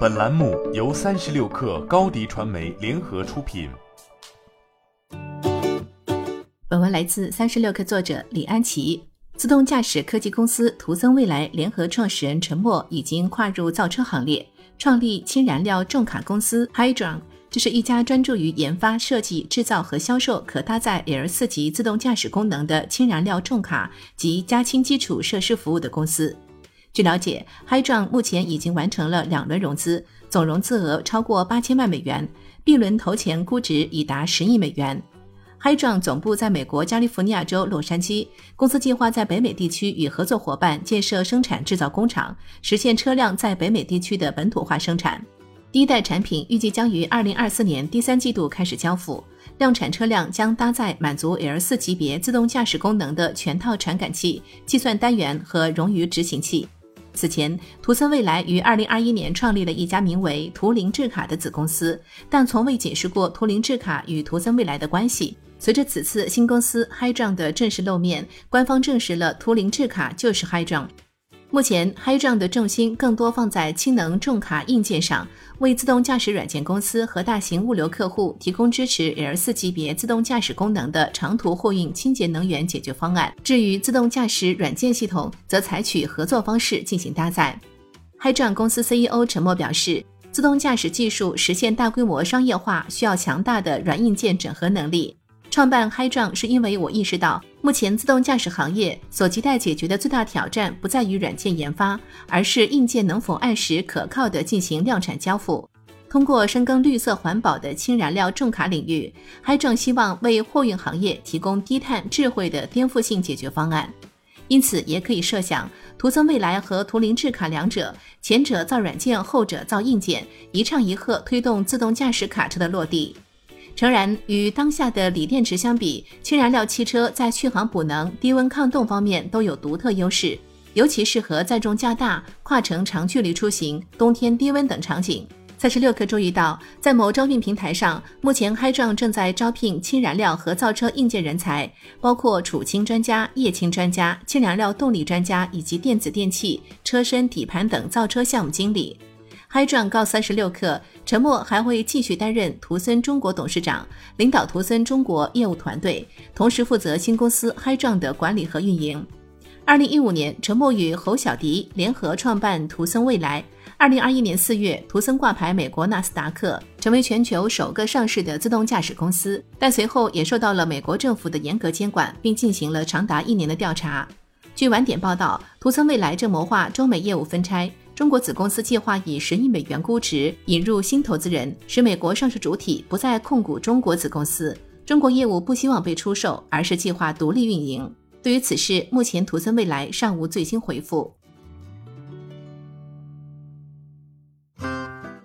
本栏目由三十六氪高低传媒联合出品。本文来自三十六氪作者李安琪。自动驾驶科技公司图森未来联合创始人陈默已经跨入造车行列，创立氢燃料重卡公司 Hydron。这是一家专注于研发、设计、制造和销售可搭载 L4 级自动驾驶功能的氢燃料重卡及加氢基础设施服务的公司。据了解，Hydron 目前已经完成了两轮融资，总融资额超过八千万美元，B 轮投前估值已达十亿美元。Hydron 总部在美国加利福尼亚州洛杉矶，公司计划在北美地区与合作伙伴建设生产制造工厂，实现车辆在北美地区的本土化生产。第一代产品预计将于二零二四年第三季度开始交付，量产车辆将搭载满足 L 四级别自动驾驶功能的全套传感器、计算单元和冗余执行器。此前，图森未来于二零二一年创立了一家名为图灵智卡的子公司，但从未解释过图灵智卡与图森未来的关系。随着此次新公司 Hydron 的正式露面，官方证实了图灵智卡就是 Hydron。目前，Hydron 的重心更多放在氢能重卡硬件上，为自动驾驶软件公司和大型物流客户提供支持 L4 级别自动驾驶功能的长途货运清洁能源解决方案。至于自动驾驶软件系统，则采取合作方式进行搭载。Hydron 公司 CEO 陈默表示，自动驾驶技术实现大规模商业化需要强大的软硬件整合能力。创办 Hydron 是因为我意识到，目前自动驾驶行业所亟待解决的最大挑战不在于软件研发，而是硬件能否按时可靠地进行量产交付。通过深耕绿色环保的氢燃料重卡领域埃正希望为货运行业提供低碳、智慧的颠覆性解决方案。因此，也可以设想，图森未来和图灵智卡两者，前者造软件，后者造硬件，一唱一和推动自动驾驶卡车的落地。诚然，与当下的锂电池相比，氢燃料汽车在续航补能、低温抗冻方面都有独特优势，尤其适合载重较大、跨程长距离出行、冬天低温等场景。三十六氪注意到，在某招聘平台上，目前 Hi 众正在招聘氢燃料和造车硬件人才，包括储氢专家、液氢专家、氢燃料动力专家以及电子电器、车身、底盘等造车项目经理。Hydron 告三十六氪，陈默还会继续担任图森中国董事长，领导图森中国业务团队，同时负责新公司 Hydron 的管理和运营。二零一五年，陈默与侯小迪联合创办图森未来。二零二一年四月，图森挂牌美国纳斯达克，成为全球首个上市的自动驾驶公司。但随后也受到了美国政府的严格监管，并进行了长达一年的调查。据晚点报道，图森未来正谋划中美业务分拆。中国子公司计划以十亿美元估值引入新投资人，使美国上市主体不再控股中国子公司。中国业务不希望被出售，而是计划独立运营。对于此事，目前图森未来尚无最新回复。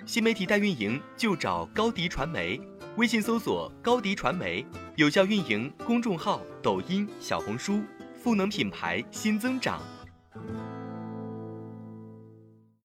新媒体代运营就找高迪传媒，微信搜索高迪传媒，有效运营公众号、抖音、小红书，赋能品牌新增长。